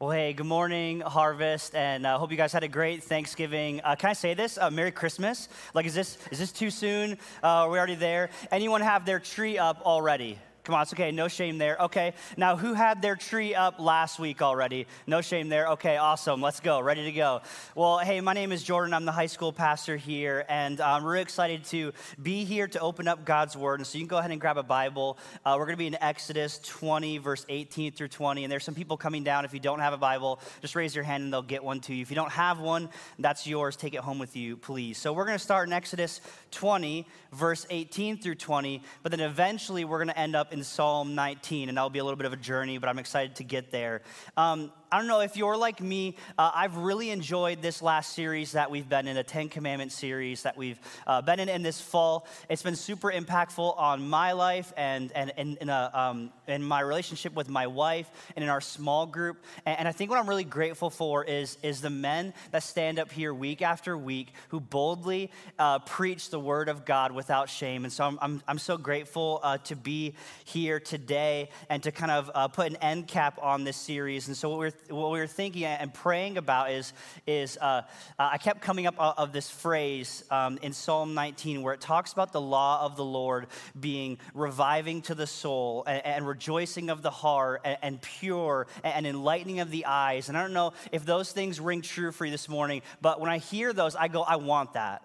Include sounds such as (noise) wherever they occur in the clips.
Well, hey, good morning, Harvest, and I uh, hope you guys had a great Thanksgiving. Uh, can I say this? Uh, Merry Christmas. Like, is this is this too soon? Uh, are we already there? Anyone have their tree up already? Come on, it's okay. No shame there. Okay. Now, who had their tree up last week already? No shame there. Okay, awesome. Let's go. Ready to go. Well, hey, my name is Jordan. I'm the high school pastor here, and I'm really excited to be here to open up God's Word. And so you can go ahead and grab a Bible. Uh, we're going to be in Exodus 20, verse 18 through 20. And there's some people coming down. If you don't have a Bible, just raise your hand and they'll get one to you. If you don't have one, that's yours. Take it home with you, please. So we're going to start in Exodus 20, verse 18 through 20, but then eventually we're going to end up in in Psalm 19, and that'll be a little bit of a journey, but I'm excited to get there. Um, I don't know if you're like me, uh, I've really enjoyed this last series that we've been in, a Ten Commandments series that we've uh, been in in this fall. It's been super impactful on my life and, and, and in, a, um, in my relationship with my wife and in our small group. And, and I think what I'm really grateful for is, is the men that stand up here week after week who boldly uh, preach the word of God without shame. And so I'm, I'm, I'm so grateful uh, to be here today and to kind of uh, put an end cap on this series. And so what we're what we were thinking and praying about is, is uh, I kept coming up of this phrase um, in Psalm 19 where it talks about the law of the Lord being reviving to the soul and, and rejoicing of the heart and, and pure and, enlightening of the eyes. And I don't know if those things ring true for you this morning, but when I hear those, I go, I want that.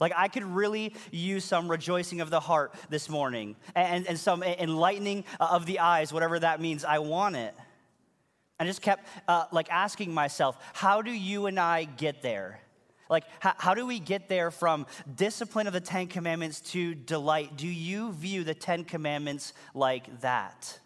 Like, I could really use some rejoicing of the heart this morning and, and some enlightening of the eyes, whatever that means. I want it. I just kept uh, like asking myself, how do you and I get there? Like, how, how, do we get there from discipline of the Ten Commandments to delight? Do you view the Ten Commandments like that?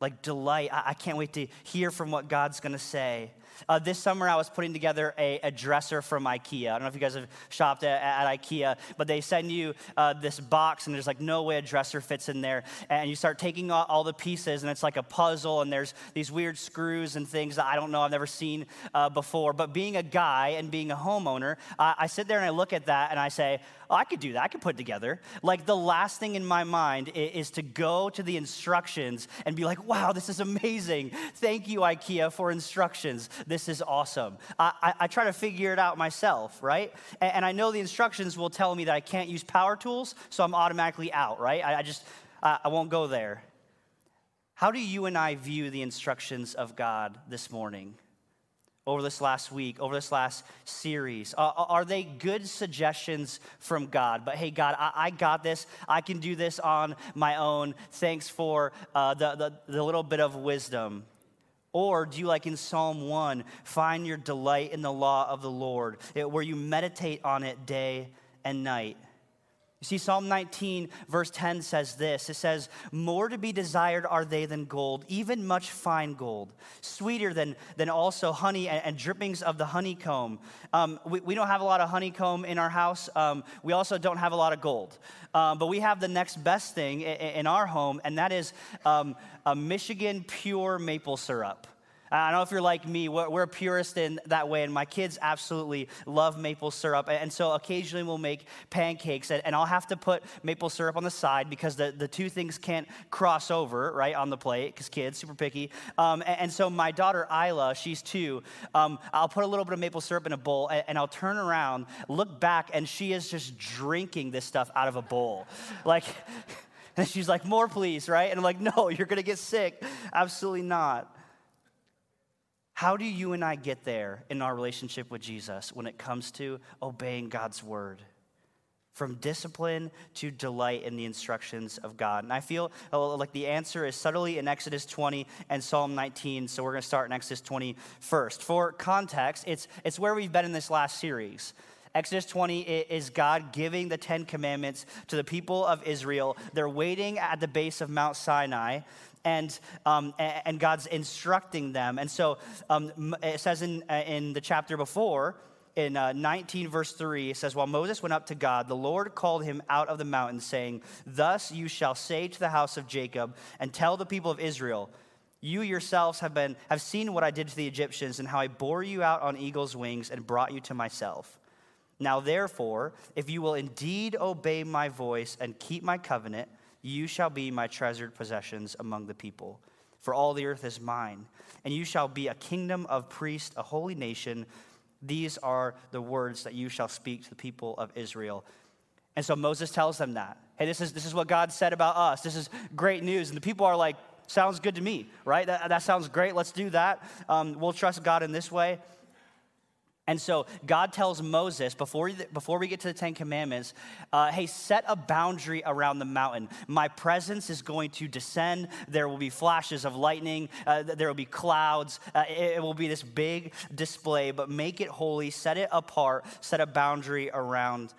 Like, delight. I, I can't wait to hear from what God's gonna say. Uh, this summer, I was putting together a, a, dresser from IKEA. I don't know if you guys have shopped at, at IKEA, but they send you uh, this box, and there's like no way a dresser fits in there. And you start taking all, all, the pieces, and it's like a puzzle, and there's these weird screws and things that I don't know, I've never seen uh, before. But being a guy and being a homeowner, I sit there and I look at that and I say, oh, I could do that. I could put it together. Like the last thing in my mind is, is to go to the instructions and be like, wow, this is amazing. Thank you, IKEA, for instructions. This is awesome. I, I, I try to figure it out myself, right? And, and, I know the instructions will tell me that I can't use power tools, so I'm automatically out, right? I, I just, I, I won't go there. How do you and I view the instructions of God this morning? over this last week, over this last series? Are they good suggestions from God? But hey, God, I, I, got this. I can do this on my own. Thanks for uh, the, the, the little bit of wisdom. Or do you, like in Psalm 1, find your delight in the law of the Lord, where you meditate on it day and night? You see, Psalm 19, verse 10 says this It says, More to be desired are they than gold, even much fine gold, sweeter than, than also honey and, and drippings of the honeycomb. Um, we, we, don't have a lot of honeycomb in our house. Um, we also don't have a lot of gold. Um, but we have the next best thing in, in our home, and that is um, a Michigan pure maple syrup. I don't know if you're like me, we're, we're purist in that way, and my kids absolutely love maple syrup. And so occasionally we'll make pancakes, and, and I'll have to put maple syrup on the side because the, the two things can't cross over, right, on the plate, because kids, super picky. Um, and, and, so my daughter, Isla, she's two, um, I'll put a little bit of maple syrup in a bowl, and, and I'll turn around, look back, and she is just drinking this stuff out of a bowl. (laughs) Like, (laughs) and she's like, more please, right? And I'm like, no, you're gonna get sick. Absolutely not. How do you and I get there in our relationship with Jesus when it comes to obeying God's word? From discipline to delight in the instructions of God. And I feel uh, like the answer is subtly in Exodus 20 and Psalm 19. So we're going to start in Exodus 20 first. For context, it's, it's where we've been in this last series. Exodus 20 is God giving the Ten Commandments to the people of Israel. They're waiting at the base of Mount Sinai and, um, and God's instructing them. And so um, it says in, uh, in the chapter before, in uh, 19 verse 3 it says while moses went up to god the lord called him out of the mountain saying thus you shall say to the house of jacob and tell the people of israel you yourselves have been have seen what i did to the egyptians and how i bore you out on eagle's wings and brought you to myself now therefore if you will indeed obey my voice and keep my covenant you shall be my treasured possessions among the people. for all the earth is mine. And you shall be a kingdom of priests, a holy nation. These are the words that you shall speak to the people of Israel. And so Moses tells them that. Hey, this is, this is what God said about us. This is great news. And the people are like, sounds good to me, right? That, that sounds great. Let's do that. Um, we'll trust God in this way. And so God tells Moses before, before we get to the Ten Commandments, uh, hey, set a boundary around the mountain. My presence is going to descend. There will be flashes of lightning. Uh, there will be clouds. Uh, it, it will be this big display, but make it holy, set it apart, set a boundary around.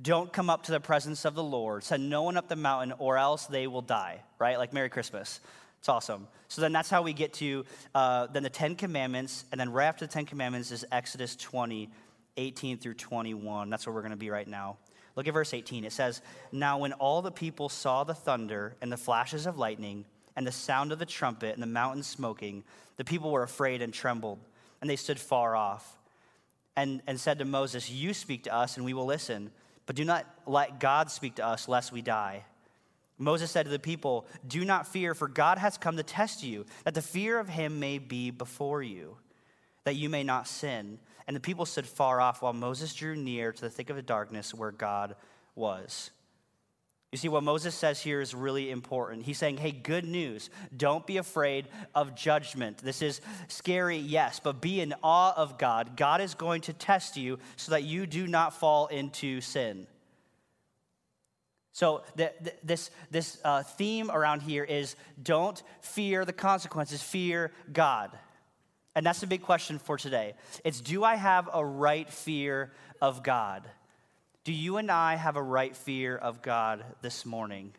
Don't come up to the presence of the Lord. Send no one up the mountain, or else they will die, right? Like Merry Christmas. It's awesome. So then that's how we get to uh, then the Ten Commandments, and then right after the Ten Commandments is Exodus 20, 18 through 21. That's where we're going to be right now. Look at verse 18. It says, Now when all the people saw the thunder and the flashes of lightning and the sound of the trumpet and the mountain smoking, the people were afraid and trembled, and they stood far off and, and said to Moses, You speak to us, and we will listen, but do not let God speak to us, lest we die. Moses said to the people, Do not fear, for God has come to test you, that the fear of him may be before you, that you may not sin. And the people stood far off while Moses drew near to the thick of the darkness where God was. You see, what Moses says here is really important. He's saying, hey, good news. Don't be afraid of judgment. This is scary, yes, but be in awe of God. God is going to test you so that you do not fall into sin. So, the, the, this, this uh, theme around here is don't fear the consequences, fear God. And that's the big question for today. It's do I have a right fear of God? Do you and I have a right fear of God this morning?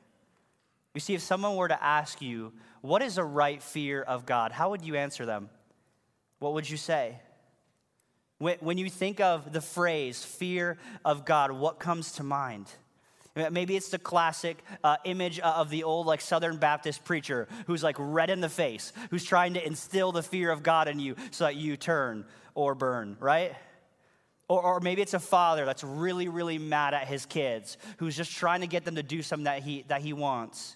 You see, if someone were to ask you, what is a right fear of God? How would you answer them? What would you say? When, you think of the phrase fear of God, what comes to mind? Maybe it's the classic uh, image of the old, like Southern Baptist preacher who's like red in the face, who's trying to instill the fear of God in you so that you turn or burn, right? Or, or maybe it's a father that's really, really mad at his kids, who's just trying to get them to do something that he, that he wants.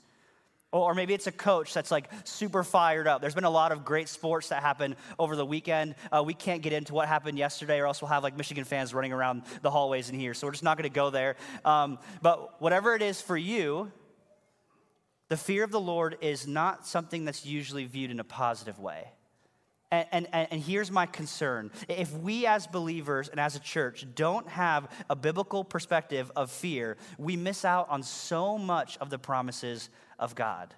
Or maybe it's a coach that's like super fired up. There's been a lot of great sports that happened over the weekend. Uh, we can't get into what happened yesterday, or else we'll have like Michigan fans running around the hallways in here. So we're just not going to go there. Um, but whatever it is for you, the fear of the Lord is not something that's usually viewed in a positive way. And, and, and here's my concern. If we as believers and as a church don't have a biblical perspective of fear, we miss out on so much of the promises of God.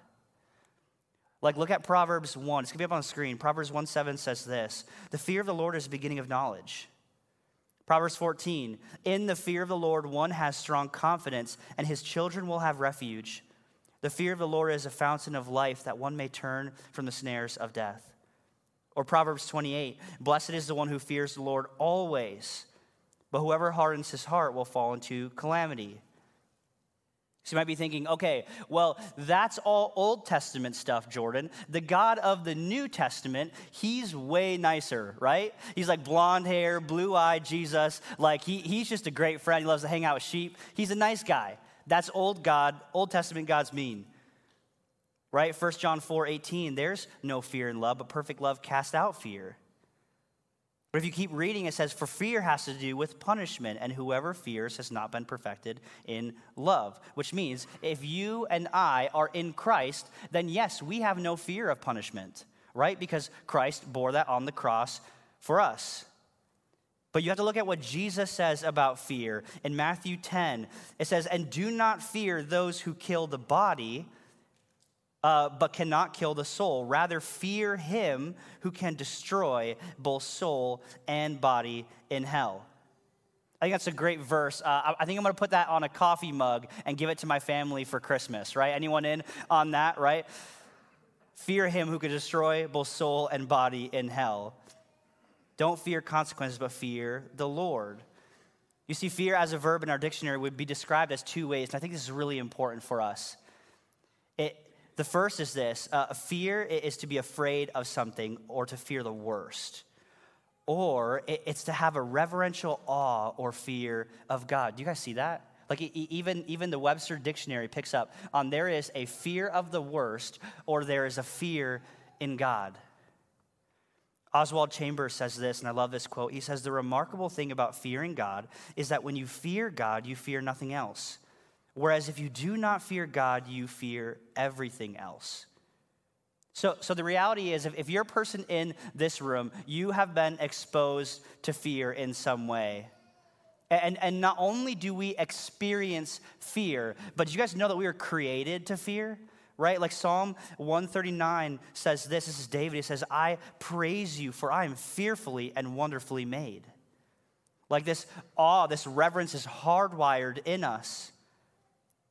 Like, look at Proverbs 1. It's going to be up on the screen. Proverbs 1 7 says this The fear of the Lord is the beginning of knowledge. Proverbs 14 In the fear of the Lord, one has strong confidence, and his children will have refuge. The fear of the Lord is a fountain of life that one may turn from the snares of death. Or Proverbs 28 Blessed is the one who fears the Lord always, but whoever hardens his heart will fall into calamity. So you might be thinking, okay, well, that's all Old Testament stuff, Jordan. The God of the New Testament, he's way nicer, right? He's like blonde hair, blue eyed Jesus. Like, he, he's just a great friend. He loves to hang out with sheep. He's a nice guy. That's old God, Old Testament God's mean. Right? 1 John 4 18, there's no fear in love, but perfect love casts out fear. But if you keep reading, it says, For fear has to do with punishment, and whoever fears has not been perfected in love. Which means if you and I are in Christ, then yes, we have no fear of punishment, right? Because Christ bore that on the cross for us. But you have to look at what Jesus says about fear. In Matthew 10, it says, And do not fear those who kill the body uh, but cannot kill the soul. Rather, fear him who can destroy both soul and body in hell. I think that's a great verse. Uh, I think I'm going to put that on a coffee mug and give it to my family for Christmas, right? Anyone in on that, right? Fear him who can destroy both soul and body in hell. Don't fear consequences, but fear the Lord. You see, fear as a verb in our dictionary would be described as two ways, and I think this is really important for us. It, the first is this uh, fear is to be afraid of something or to fear the worst. Or it's to have a reverential awe or fear of God. Do you guys see that? Like even, even the Webster Dictionary picks up on there is a fear of the worst or there is a fear in God. Oswald Chambers says this, and I love this quote. He says, The remarkable thing about fearing God is that when you fear God, you fear nothing else. Whereas if you do not fear God, you fear everything else. So, so the reality is, if, if you're a person in this room, you have been exposed to fear in some way. And, and not only do we experience fear, but you guys know that we were created to fear? right? Like Psalm 139 says this this is David. He says, I praise you, for I am fearfully and wonderfully made. Like this awe, this reverence is hardwired in us.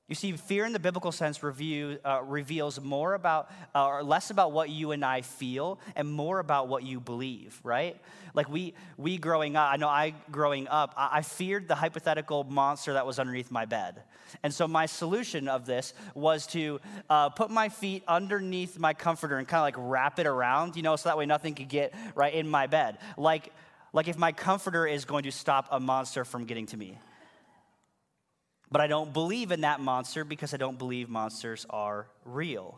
You see, fear in the biblical sense review, uh, reveals more about, uh, or less about what you and I feel, and more about what you believe, right? Like we, we growing up, I know I growing up, I, I feared the hypothetical monster that was underneath my bed. And so my solution of this was to uh, put my feet underneath my comforter and kind of like wrap it around, you know, so that way nothing could get right in my bed. Like, like if my comforter is going to stop a monster from getting to me. But I don't believe in that monster because I don't believe monsters are real.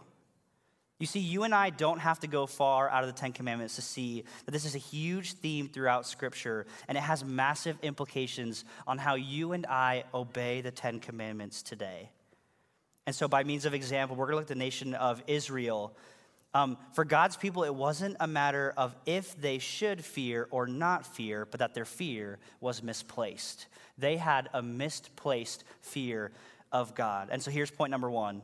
You see, you and I don't have to go far out of the Ten Commandments to see that this is a huge theme throughout Scripture, and it has massive implications on how you and I obey the Ten Commandments today. And so, by means of example, we're going to look at the nation of Israel. Um, for God's people, it wasn't a matter of if they should fear or not fear, but that their fear was misplaced. They had a misplaced fear of God. And so here's point number one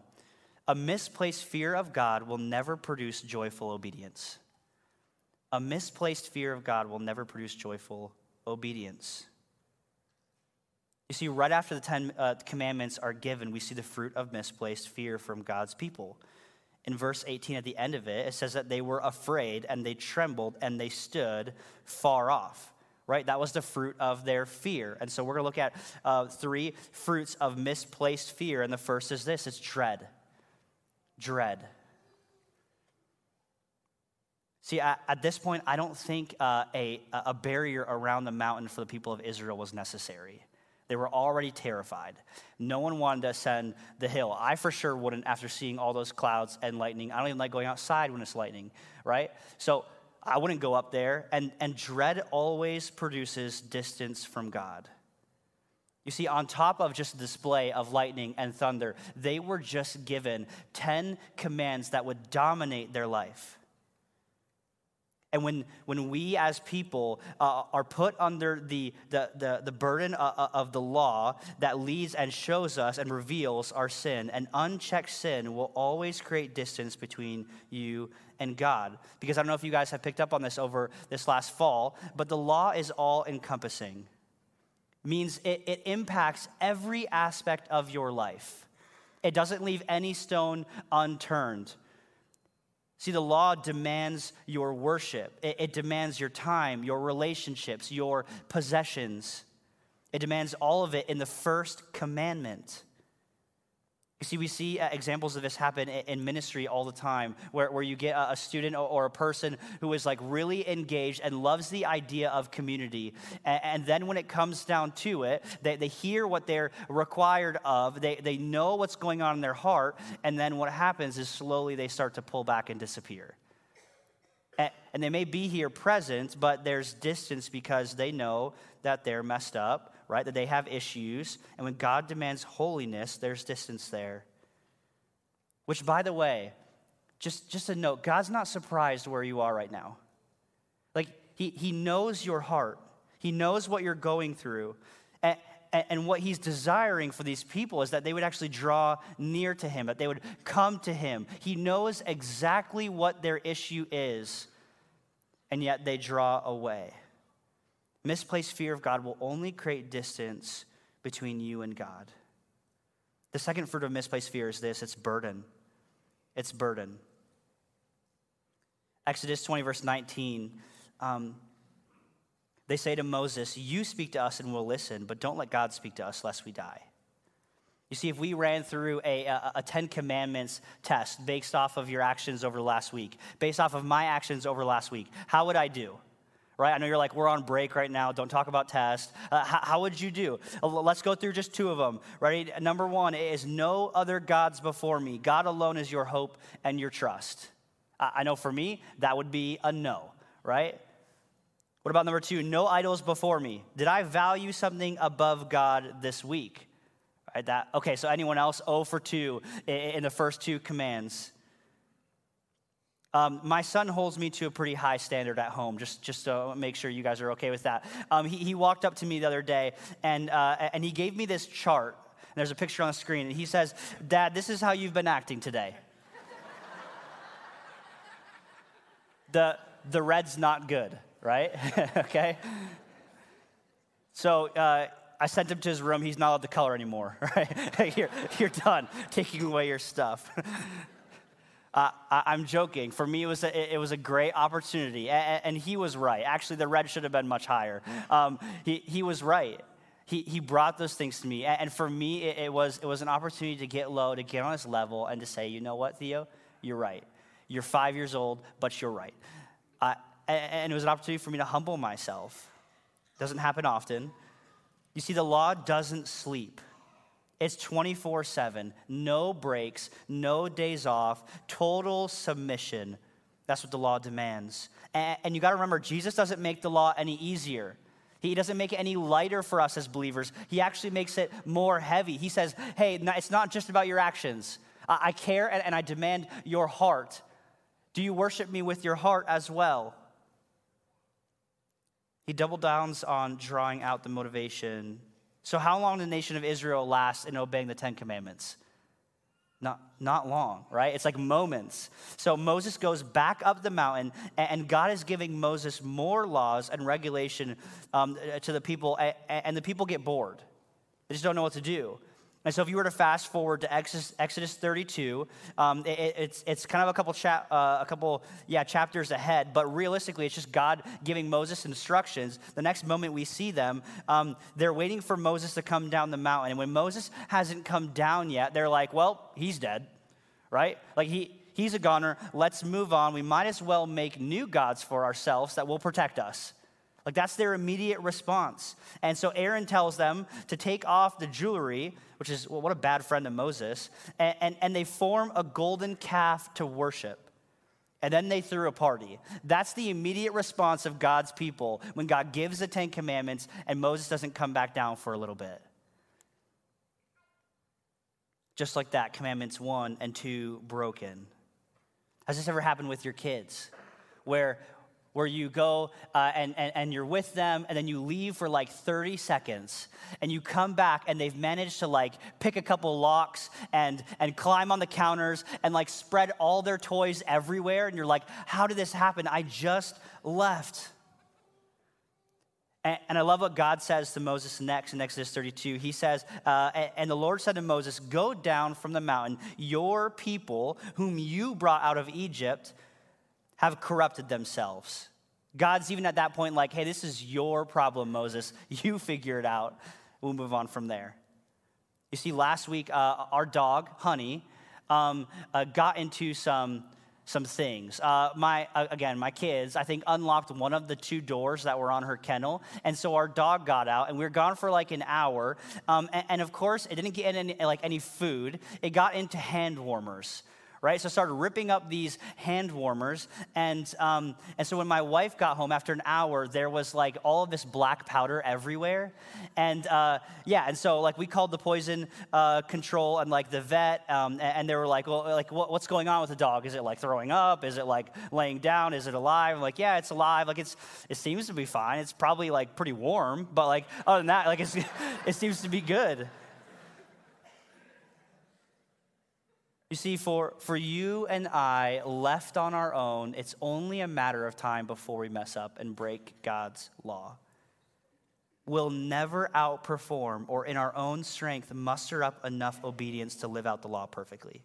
a misplaced fear of God will never produce joyful obedience. A misplaced fear of God will never produce joyful obedience. You see, right after the Ten uh, Commandments are given, we see the fruit of misplaced fear from God's people. In verse 18, at the end of it, it says that they were afraid and they trembled and they stood far off right? That was the fruit of their fear. And so we're going to look at uh, three fruits of misplaced fear. And the first is this it's dread. Dread. See, at, at this point, I don't think uh, a, a barrier around the mountain for the people of Israel was necessary. They were already terrified. No one wanted to ascend the hill. I for sure wouldn't after seeing all those clouds and lightning. I don't even like going outside when it's lightning, right? So I wouldn't go up there. And, and dread always produces distance from God. You see, on top of just a display of lightning and thunder, they were just given 10 commands that would dominate their life. And when, when we as people uh, are put under the, the, the, the burden of, uh, uh, of the law that leads and shows us and reveals our sin, an unchecked sin will always create distance between you and God. Because I don't know if you guys have picked up on this over this last fall, but the law is all encompassing, means it, it impacts every aspect of your life. It doesn't leave any stone unturned. See, the law demands your worship, it, it, demands your time, your relationships, your possessions. It demands all of it in the first commandment. See, we see uh, examples of this happen in ministry all the time, where, where you get a, student or, a person who is like really engaged and loves the idea of community. And, then when it comes down to it, they, they hear what they're required of, they, they know what's going on in their heart, and then what happens is slowly they start to pull back and disappear. And they may be here present, but there's distance because they know that they're messed up right? That they have issues. And when God demands holiness, there's distance there. Which, by the way, just, just a note God's not surprised where you are right now. Like, He, he knows your heart, He knows what you're going through. And, and what he's desiring for these people is that they would actually draw near to him, that they would come to him. He knows exactly what their issue is, and yet they draw away. Misplaced fear of God will only create distance between you and God. The second fruit of misplaced fear is this it's burden. It's burden. Exodus 20, verse 19. Um, they say to Moses, You speak to us and we'll listen, but don't let God speak to us lest we die. You see, if we ran through a, a, a, Ten Commandments test based off of your actions over last week, based off of my actions over last week, how would I do? Right? I know you're like, we're on break right now. Don't talk about tests. Uh, how, how, would you do? Uh, let's go through just two of them. right? Number one is no other gods before me. God alone is your hope and your trust. I know for me, that would be a no, right? What about number two? No idols before me. Did I value something above God this week? Right, that, okay, so anyone else? 0 for 2 in the first two commands. Um, my son holds me to a pretty high standard at home, just, just to make sure you guys are okay with that. Um, he, he walked up to me the other day and, uh, and he gave me this chart. There's a picture on the screen, and he says, Dad, this is how you've been acting today. (laughs) the, the red's not good, right? (laughs) okay? So uh, I sent him to his room. He's not allowed to color anymore, (laughs) right? you're, you're done taking away your stuff. Uh, I, am joking. For me, it was a, it was a great opportunity, and, and, he was right. Actually, the red should have been much higher. Um, he, he was right. He, he brought those things to me, and, for me, it, it, was, it was an opportunity to get low, to get on his level, and to say, you know what, Theo, you're right. You're five years old, but you're right. Uh, and it was an opportunity for me to humble myself. Doesn't happen often. You see, the law doesn't sleep. It's 24 7, no breaks, no days off, total submission. That's what the law demands. And, and you got to remember, Jesus doesn't make the law any easier. He doesn't make it any lighter for us as believers. He actually makes it more heavy. He says, hey, it's not just about your actions. I care and I demand your heart. Do you worship me with your heart as well? He double downs on drawing out the motivation so, how long did the nation of Israel last in obeying the Ten Commandments? Not, not long, right? It's like moments. So Moses goes back up the mountain, and God is giving Moses more laws and regulation um, to the people, and the people get bored. They just don't know what to do. And so, if you were to fast forward to Exodus, Exodus 32, um, it, it's, it's kind of a couple, cha- uh, a couple yeah, chapters ahead, but realistically, it's just God giving Moses instructions. The next moment we see them, um, they're waiting for Moses to come down the mountain. And when Moses hasn't come down yet, they're like, well, he's dead, right? Like, he, he's a goner. Let's move on. We might as well make new gods for ourselves that will protect us. Like, that's their immediate response. And so Aaron tells them to take off the jewelry which is, well, what a bad friend of Moses. And, and, and they form a golden calf to worship. And then they threw a party. That's the immediate response of God's people when God gives the Ten Commandments and Moses doesn't come back down for a little bit. Just like that, Commandments one and two broken. Has this ever happened with your kids? Where where you go uh, and, and, and you're with them and then you leave for like 30 seconds and you come back and they've managed to like pick a couple locks and, and climb on the counters and like spread all their toys everywhere. And you're like, how did this happen? I just left. And, I love what God says to Moses next in Exodus 32. He says, uh, And the Lord said to Moses, Go down from the mountain, your people, whom you brought out of Egypt, have corrupted themselves. God's even at that point like, hey, this is your problem, Moses. (laughs) You figure it out. We'll move on from there. You see, last week, uh, our dog, Honey, um, uh, got into some, some things. Uh, my, uh, again, my kids, I think, unlocked one of the two doors that were on her kennel. And so our dog got out, and we were gone for like an hour. Um, and, and, of course, it didn't get any, like, any food, it got into hand warmers right? So I started ripping up these hand warmers. And, um, and so when my wife got home after an hour, there was like all of this black powder everywhere. And uh, yeah, and so like we called the poison uh, control and like the vet, um, and, they were like, well, like what, what's going on with the dog? Is it like throwing up? Is it like laying down? Is it alive? I'm like, yeah, it's alive. Like it's, it seems to be fine. It's probably like pretty warm, but like other than that, like it's, (laughs) it seems to be good. You see, for, for you and I, left on our own, it's only a matter of time before we mess up and break God's law. We'll never outperform or in our own strength muster up enough obedience to live out the law perfectly.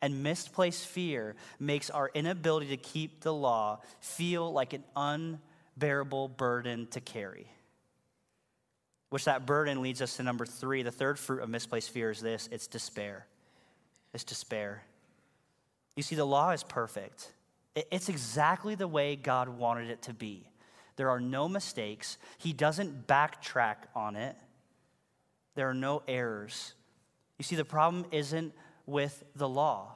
And misplaced fear makes our inability to keep the law feel like an unbearable burden to carry. Which that burden leads us to number three. The third fruit of misplaced fear is this it's despair is despair. You see, the law is perfect, it's exactly the way God wanted it to be. There are no mistakes, He doesn't backtrack on it, there are no errors. You see, the problem isn't with the law,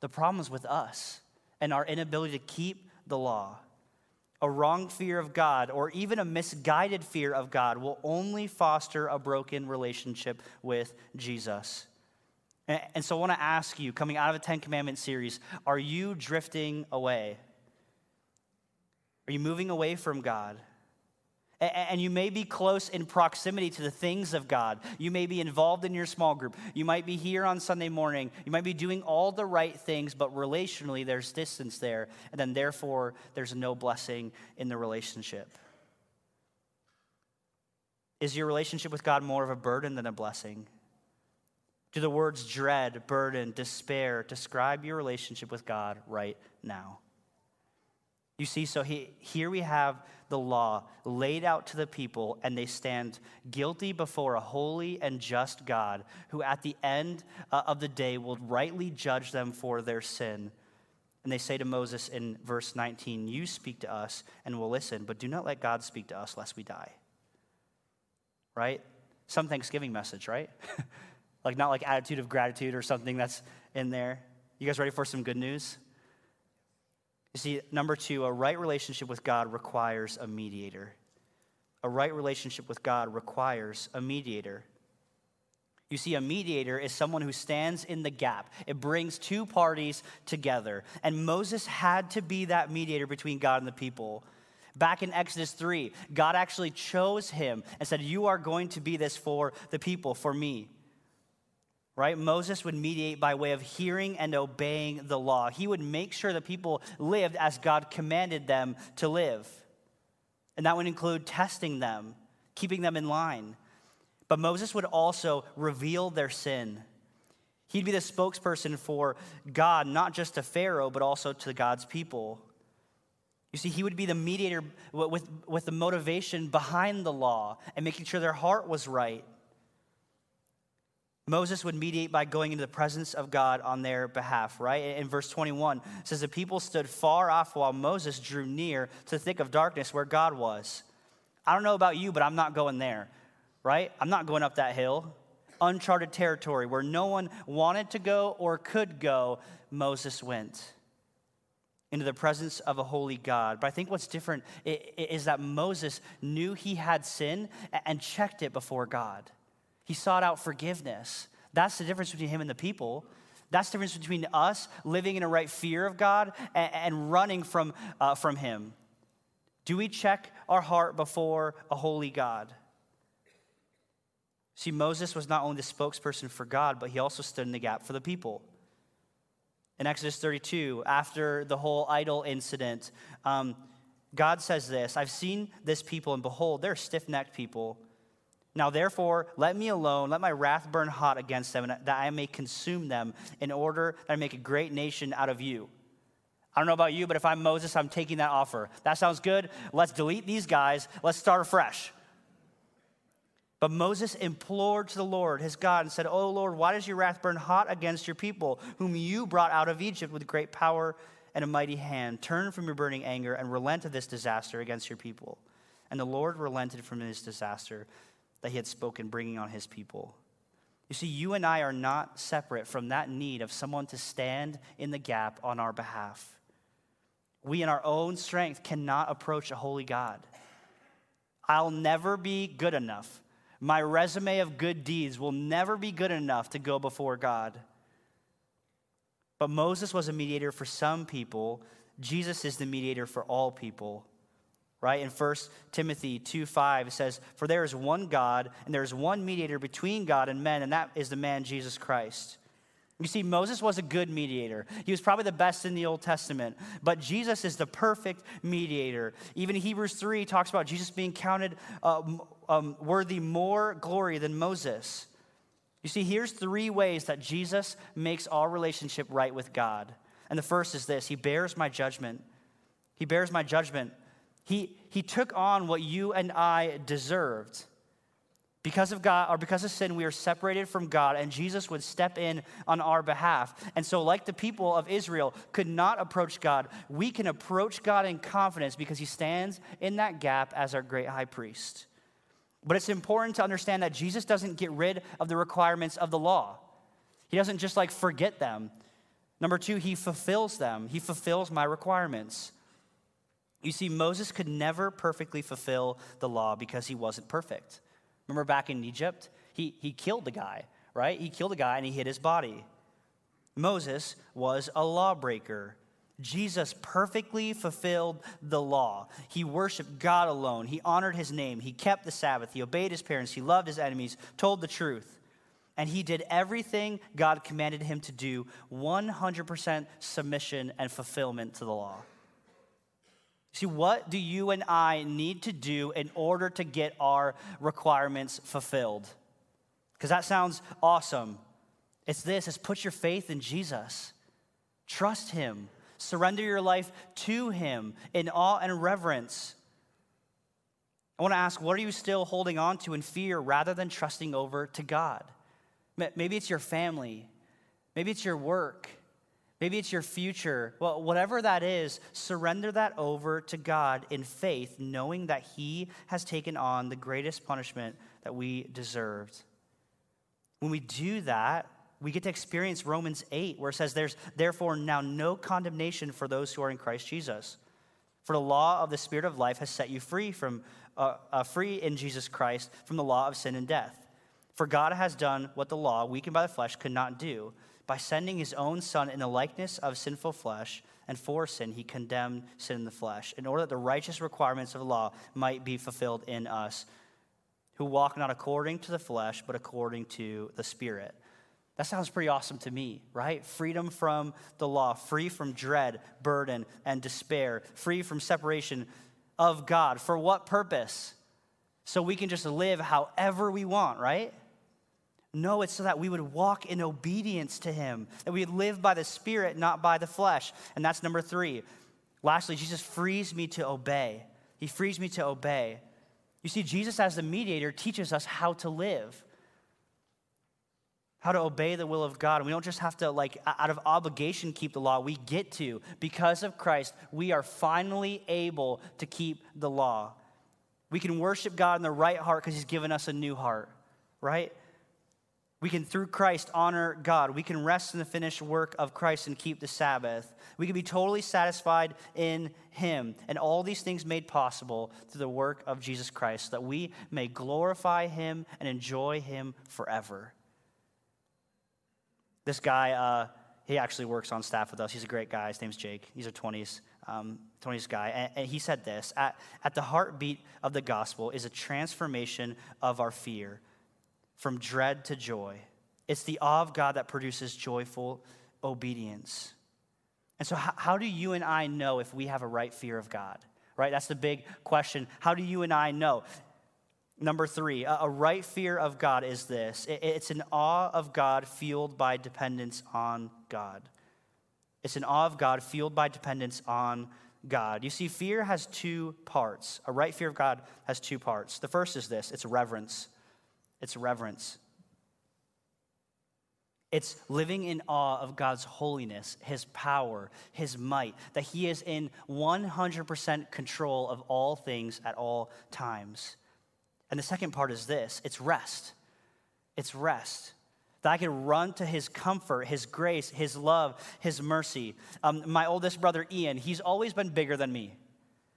the problem is with us. and our inability to keep the law. A wrong fear of God or even a misguided fear of God will only foster a broken relationship with Jesus. And so I want to ask you, coming out of the Ten Commandments series, are you drifting away? Are you moving away from God? And you may be close in proximity to the things of God. You may be involved in your small group. You might be here on Sunday morning. You might be doing all the right things, but relationally, there's distance there. And then, therefore, there's no blessing in the relationship. Is your relationship with God more of a burden than a blessing? Do the words dread, burden, despair describe your relationship with God right now? You see, so he, here we have the law laid out to the people, and they stand guilty before a holy and just God who, at the end uh, of the day, will rightly judge them for their sin. And they say to Moses in verse 19, You speak to us, and we'll listen, but do not let God speak to us, lest we die. Right? Some Thanksgiving message, right? (laughs) like, not like attitude of gratitude or something that's in there. You guys ready for some good news? You see, number two, a right relationship with God requires a mediator. A right relationship with God requires a mediator. You see, a mediator is someone who stands in the gap. It brings two parties together. And Moses had to be that mediator between God and the people. Back in Exodus 3, God actually chose him and said, You are going to be this for the people, for me right? Moses would mediate by way of hearing and obeying the law. He would make sure that people lived as God commanded them to live. And that would include testing them, keeping them in line. But Moses would also reveal their sin. He'd be the spokesperson for God, not just to Pharaoh, but also to God's people. You see, he would be the mediator with, with the motivation behind the law and making sure their heart was right. Moses would mediate by going into the presence of God on their behalf, right? In verse 21, says the people stood far off while Moses drew near to the thick of darkness where God was. I don't know about you, but I'm not going there, right? I'm not going up that hill. Uncharted territory where no one wanted to go or could go, Moses went into the presence of a holy God. But I think what's different is that Moses knew he had sin and checked it before God. He sought out forgiveness. That's the difference between him and the people. That's the difference between us living in a right fear of God and, and running from, uh, from him. Do we check our heart before a holy God? See, Moses was not only the spokesperson for God, but he also stood in the gap for the people. In Exodus 32, after the whole idol incident, um, God says this I've seen this people, and behold, they're stiff necked people. Now, therefore, let me alone, let my wrath burn hot against them, that I may consume them, in order that I make a great nation out of you. I don't know about you, but if I'm Moses, I'm taking that offer. That sounds good. Let's delete these guys. Let's start afresh. But Moses implored to the Lord, his God, and said, Oh Lord, why does your wrath burn hot against your people, whom you brought out of Egypt with great power and a mighty hand? Turn from your burning anger and relent of this disaster against your people. And the Lord relented from his disaster that he had spoken, bringing on his people. You see, you and I are not separate from that need of someone to stand in the gap on our behalf. We, in our own strength, cannot approach a holy God. I'll never be good enough. My resume of good deeds will never be good enough to go before God. But Moses was a mediator for some people. Jesus is the mediator for all people right? In 1 Timothy 2 5, it says, For there is one God, and there is one mediator between God and men, and that is the man Jesus Christ. You see, Moses was a good mediator. He was probably the best in the Old Testament. But Jesus is the perfect mediator. Even Hebrews 3 talks about Jesus being counted uh, um, worthy more glory than Moses. You see, here's three ways that Jesus makes our relationship right with God. And the first is this He bears my judgment. He bears my judgment he, he took on what you and I deserved. Because of God, or because of sin, we are separated from God, and Jesus would step in on our behalf. And so, like the people of Israel could not approach God, we can approach God in confidence because He stands in that gap as our great high priest. But it's important to understand that Jesus doesn't get rid of the requirements of the law, He doesn't just like forget them. Number two, he fulfills them. He fulfills my requirements. You see, Moses could never perfectly fulfill the law because he wasn't perfect. Remember back in Egypt? He, he killed the guy, right? He killed a guy and he hid his body. Moses was a lawbreaker. Jesus perfectly fulfilled the law. He worshiped God alone. He honored his name. He kept the Sabbath. He obeyed his parents. He loved his enemies, told the truth. And he did everything God commanded him to do 100% submission and fulfillment to the law. See, what do you and I need to do in order to get our requirements fulfilled? Because that sounds awesome. It's this it's put your faith in Jesus, trust him, surrender your life to him in awe and reverence. I want to ask, what are you still holding on to in fear rather than trusting over to God? Maybe it's your family. Maybe it's your work. Maybe it's your future. Well, whatever that is, surrender that over to God in faith, knowing that He has taken on the greatest punishment that we deserved. When we do that, we get to experience Romans 8, where it says, There's therefore now no condemnation for those who are in Christ Jesus. For the law of the Spirit of life has set you free from uh, uh, free in Jesus Christ from the law of sin and death. For God has done what the law, weakened by the flesh, could not do. By sending his own Son in the likeness of sinful flesh, and for sin, he condemned sin in the flesh, in order that the righteous requirements of the law might be fulfilled in us, who walk not according to the flesh, but according to the Spirit. That sounds pretty awesome to me, right? Freedom from the law, free from dread, burden, and despair, free from separation of God. For what purpose? So we can just live however we want, right? No, it's so that we would walk in obedience to Him, that we live by the Spirit, not by the flesh. And that's number three. Lastly, Jesus frees me to obey. He frees me to obey. You see, Jesus, as the mediator, teaches us how to live, how to obey the will of God. And we don't just have to, like, out of obligation, keep the law. We get to. Because of Christ, we are finally able to keep the law. We can worship God in the right heart because He's given us a new heart, right? We can, through Christ, honor God. We can rest in the finished work of Christ and keep the Sabbath. We can be totally satisfied in Him. And all these things made possible through the work of Jesus Christ, that we may glorify Him and enjoy Him forever. This guy, uh, he actually works on staff with us. He's a great guy. His name's Jake. He's a 20s, um, 20s guy. And, and he said this at, at the heartbeat of the gospel is a transformation of our fear from dread to joy. It's the awe of God that produces joyful obedience. And so, how, how, do you and I know if we have a right fear of God? Right? That's the big question. How do you and I know? Number three, a, a right fear of God is this it, it's an awe of God fueled by dependence on God. It's an awe of God fueled by dependence on God. You see, fear has two parts. A right fear of God has two parts. The first is this it's reverence it's reverence. It's living in awe of God's holiness, His power, His might, that He is in 100% control of all things at all times. And the second part is this it's rest. It's rest. That I can run to His comfort, His grace, His love, His mercy. Um, my oldest brother, Ian, he's always been bigger than me.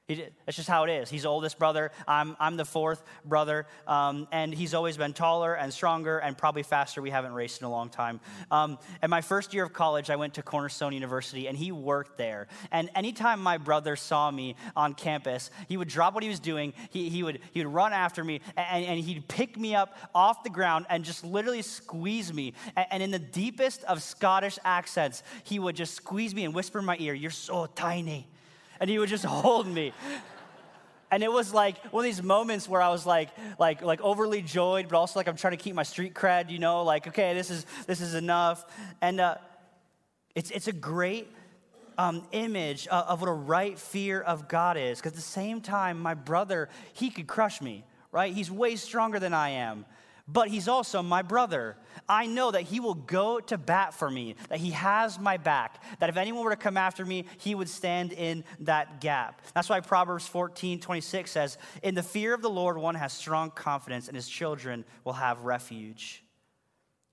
He, that's just how it is. He's the oldest brother. I'm, I'm the fourth brother. Um, and he's always been taller and stronger and probably faster. We haven't raced in a long time. Um, my first year of college, I went to Cornerstone University and he worked there. And anytime my brother saw me on campus, he would drop what he was doing. He, he, would, he would run after me and, and he'd pick me up off the ground and just literally squeeze me. And, and in the deepest of Scottish accents, he would just squeeze me and whisper in my ear, You're so tiny and he would just (laughs) hold me. And it was like one of these moments where I was like, like, like overly joyed, but also like I'm trying to keep my street cred, you know, like, okay, this is this is enough. And uh, it's it's a great um, image of, of what a right fear of God is. Because at the same time, my brother, he could crush me, right? He's way stronger than I am but he's also my brother. I know that he will go to bat for me, that he has my back, that if anyone were to come after me, he would stand in that gap. That's why Proverbs 14 26 says, In the fear of the Lord, one has strong confidence, and his children will have refuge.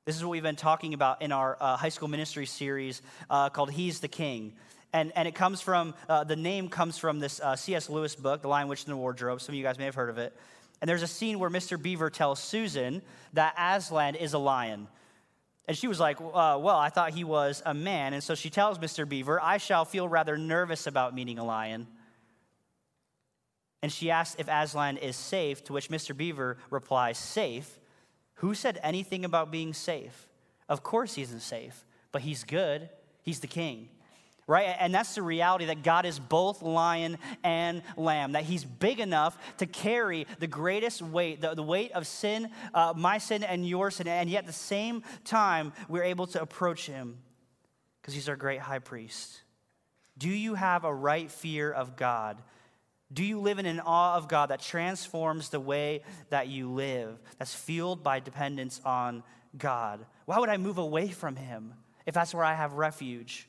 This is what we've been talking about in our uh, high school ministry series uh, called He's the King. And, and it comes from, uh, the name comes from this uh, C.S. Lewis book, The Lion, Witch, and the Wardrobe. Some of you guys may have heard of it. And there's a scene where Mr. Beaver tells Susan that Aslan is a lion. And she was like, uh, Well, I thought he was a man. And so she tells Mr. Beaver, I shall feel rather nervous about meeting a lion. And she asks if Aslan is safe, to which Mr. Beaver replies, Safe? Who said anything about being safe? Of course, he isn't safe, but he's good. He's the king right? And that's the reality that God is both lion and lamb, that He's big enough to carry the greatest weight, the, the weight of sin, uh, my sin and your sin, and yet at the same time, we're able to approach Him because He's our great high priest. Do you have a right fear of God? Do you live in an awe of God that transforms the way that you live, that's fueled by dependence on God? Why would I move away from Him if that's where I have refuge?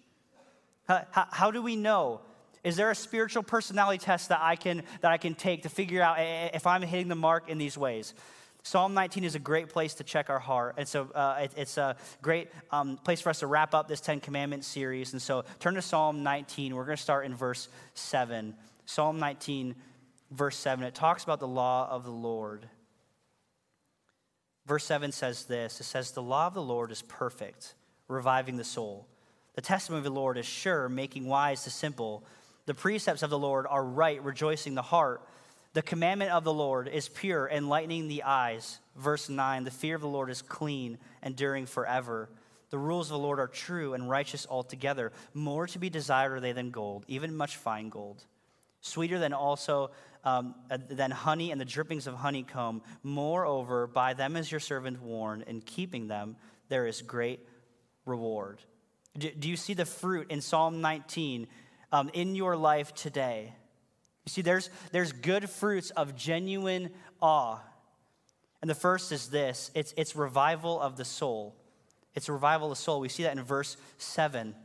How, how, do we know? Is there a spiritual personality test that I can that I can take to figure out if I'm hitting the mark in these ways? Psalm 19 is a great place to check our heart. And so uh, it, it's a great um, place for us to wrap up this 10 Commandments series. And so turn to Psalm 19. We're going to start in verse 7. Psalm 19, verse 7. It talks about the law of the Lord. Verse 7 says this It says, The law of the Lord is perfect, reviving the soul. The testimony of the Lord is sure, making wise the simple. The precepts of the Lord are right, rejoicing the heart. The commandment of the Lord is pure, enlightening the eyes. Verse 9 The fear of the Lord is clean, enduring forever. The rules of the Lord are true and righteous altogether. More to be desired are they than gold, even much fine gold. Sweeter than also um, uh, than honey and the drippings of honeycomb. Moreover, by them is your servant warned, in keeping them there is great reward. Do, you see the fruit in Psalm 19 um, in your life today? You see, there's, there's good fruits of genuine awe. And the first is this it's, it's revival of the soul. It's revival of the soul. We see that in verse 7.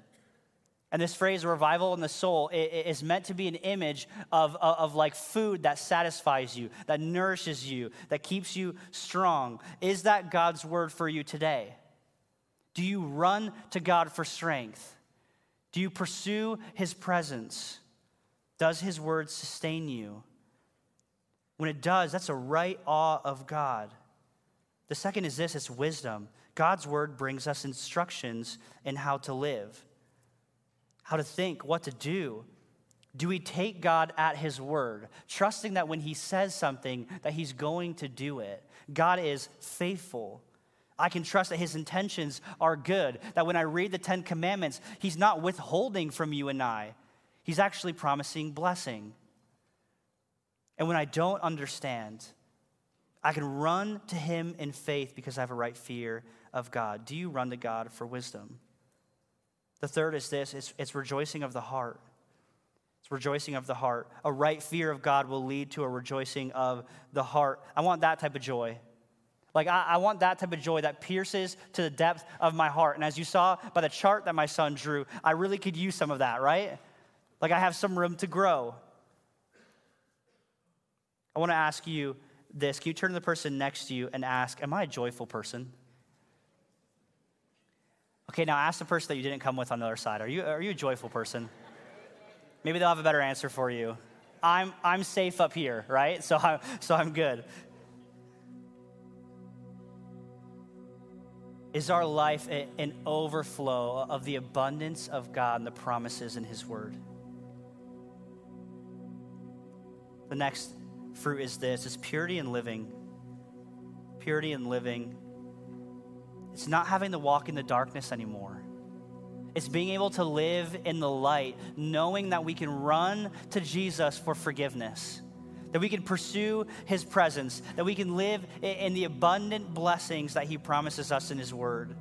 And this phrase, revival in the soul, is meant to be an image of, of, of, like food that satisfies you, that nourishes you, that keeps you strong. Is that God's word for you today? Do you run to God for strength? Do you pursue his presence? Does his word sustain you? When it does, that's a right awe of God. The second is this it's wisdom. God's word brings us instructions in how to live, how to think, what to do. Do we take God at his word, trusting that when he says something that he's going to do it? God is faithful. I can trust that his intentions are good, that when I read the Ten Commandments, he's not withholding from you and I, he's actually promising blessing. And when I don't understand, I can run to him in faith because I have a right fear of God. Do you run to God for wisdom? The third is this it's, it's rejoicing of the heart. It's rejoicing of the heart. A right fear of God will lead to a rejoicing of the heart. I want that type of joy. Like, I, I, want that type of joy that pierces to the depth of my heart. And as you saw by the chart that my son drew, I really could use some of that, right? Like, I have some room to grow. I want to ask you this. Can you turn to the person next to you and ask, Am I a joyful person? Okay, now ask the person that you didn't come with on the other side. Are you, are you a joyful person? Maybe they'll have a better answer for you. I'm, I'm safe up here, right? So I'm, (laughs) so I'm good. Is our life an overflow of the abundance of God and the promises in His Word? The next fruit is this is purity in living. Purity in living. It's not having to walk in the darkness anymore. It's being able to live in the light, knowing that we can run to Jesus for forgiveness that we can pursue His presence, that we can live in the abundant blessings that He promises us in His Word.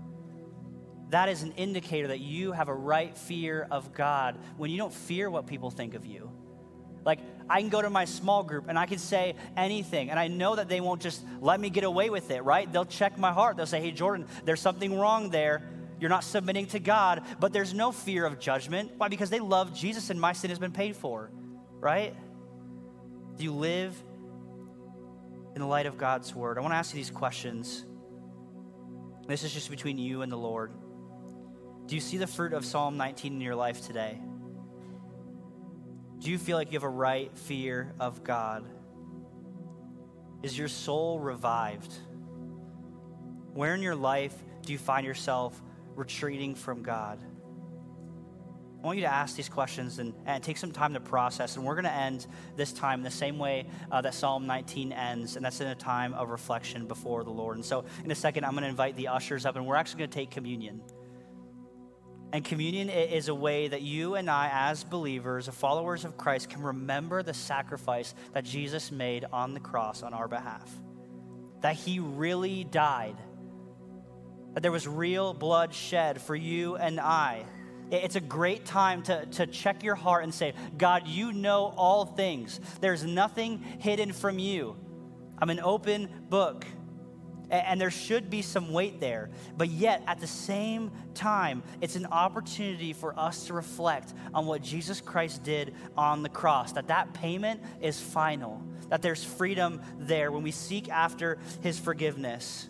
That is an indicator that you have a right fear of God when you don't fear what people think of you. Like, I can go to my small group and I can say anything, and I know that they won't just let me get away with it, right? They'll check my heart. They'll say, hey, Jordan, there's something wrong there. You're not submitting to God, but there's no fear of judgment. Why? Because they love Jesus and my sin has been paid for, right? Do you live in the light of God's word? I want to ask you these questions. This is just between you and the Lord. Do you see the fruit of Psalm 19 in your life today? Do you feel like you have a right fear of God? Is your soul revived? Where in your life do you find yourself retreating from God? I want you to ask these questions and, and take some time to process. And we're going to end this time the same way uh, that Psalm 19 ends, and that's in a time of reflection before the Lord. And so, in a second, I'm going to invite the ushers up, and we're actually going to take communion. And communion is a way that you and I, as believers, followers of Christ, can remember the sacrifice that Jesus made on the cross on our behalf. That he really died, that there was real blood shed for you and I it's a great time to, to check your heart and say, God, you know all things. There's nothing hidden from you. I'm an open book. And there should be some weight there. But yet, at the same time, it's an opportunity for us to reflect on what Jesus Christ did on the cross, that that payment is final, that there's freedom there when we seek after his forgiveness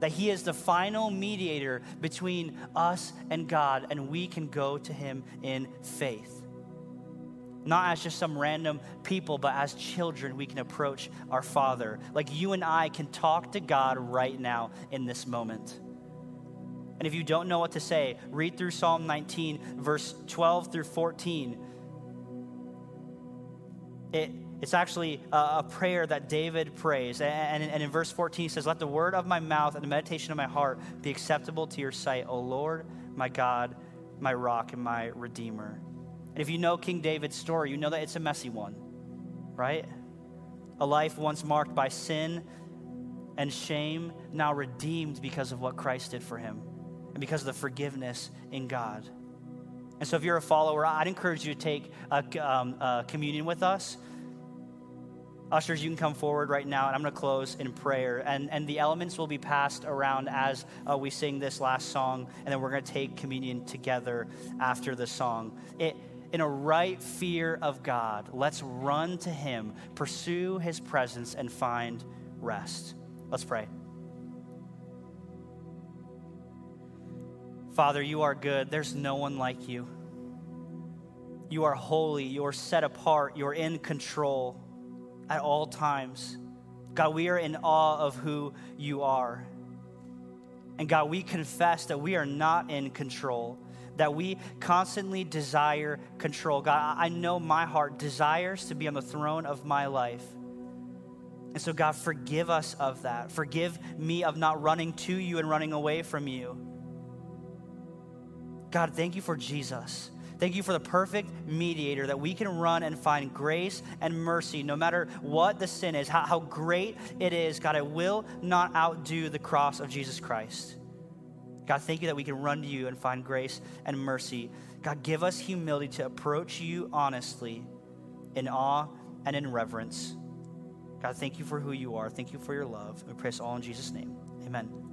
that He is the final mediator between us and God, and we can go to Him in faith. Not as just some random people, but as children, we can approach our Father. Like you and I can talk to God right now in this moment. And if you don't know what to say, read through Psalm 19, verse 12 through 14. It, it's actually a, prayer that David prays. And, in verse 14, he says, Let the word of my mouth and the meditation of my heart be acceptable to your sight, O Lord, my God, my rock, and my redeemer. And if you know King David's story, you know that it's a messy one, right? A life once marked by sin and shame, now redeemed because of what Christ did for him and because of the forgiveness in God. And so, if you're a follower, I'd encourage you to take a, um, a communion with us. Ushers, you can come forward right now, and I'm going to close in prayer. And, and the elements will be passed around as uh, we sing this last song, and then we're going to take communion together after the song. It, in a right fear of God, let's run to Him, pursue His presence, and find rest. Let's pray. Father, you are good. There's no one like you. You are holy. You are set apart. You're in control at all times. God, we are in awe of who you are. And God, we confess that we are not in control, that we constantly desire control. God, I know my heart desires to be on the throne of my life. And so, God, forgive us of that. Forgive me of not running to you and running away from you. God, thank you for Jesus. Thank you for the perfect mediator that we can run and find grace and mercy no matter what the sin is, how, how great it is. God, I will not outdo the cross of Jesus Christ. God, thank you that we can run to you and find grace and mercy. God, give us humility to approach you honestly, in awe and in reverence. God, thank you for who you are. Thank you for your love. We pray this all in Jesus' name. Amen.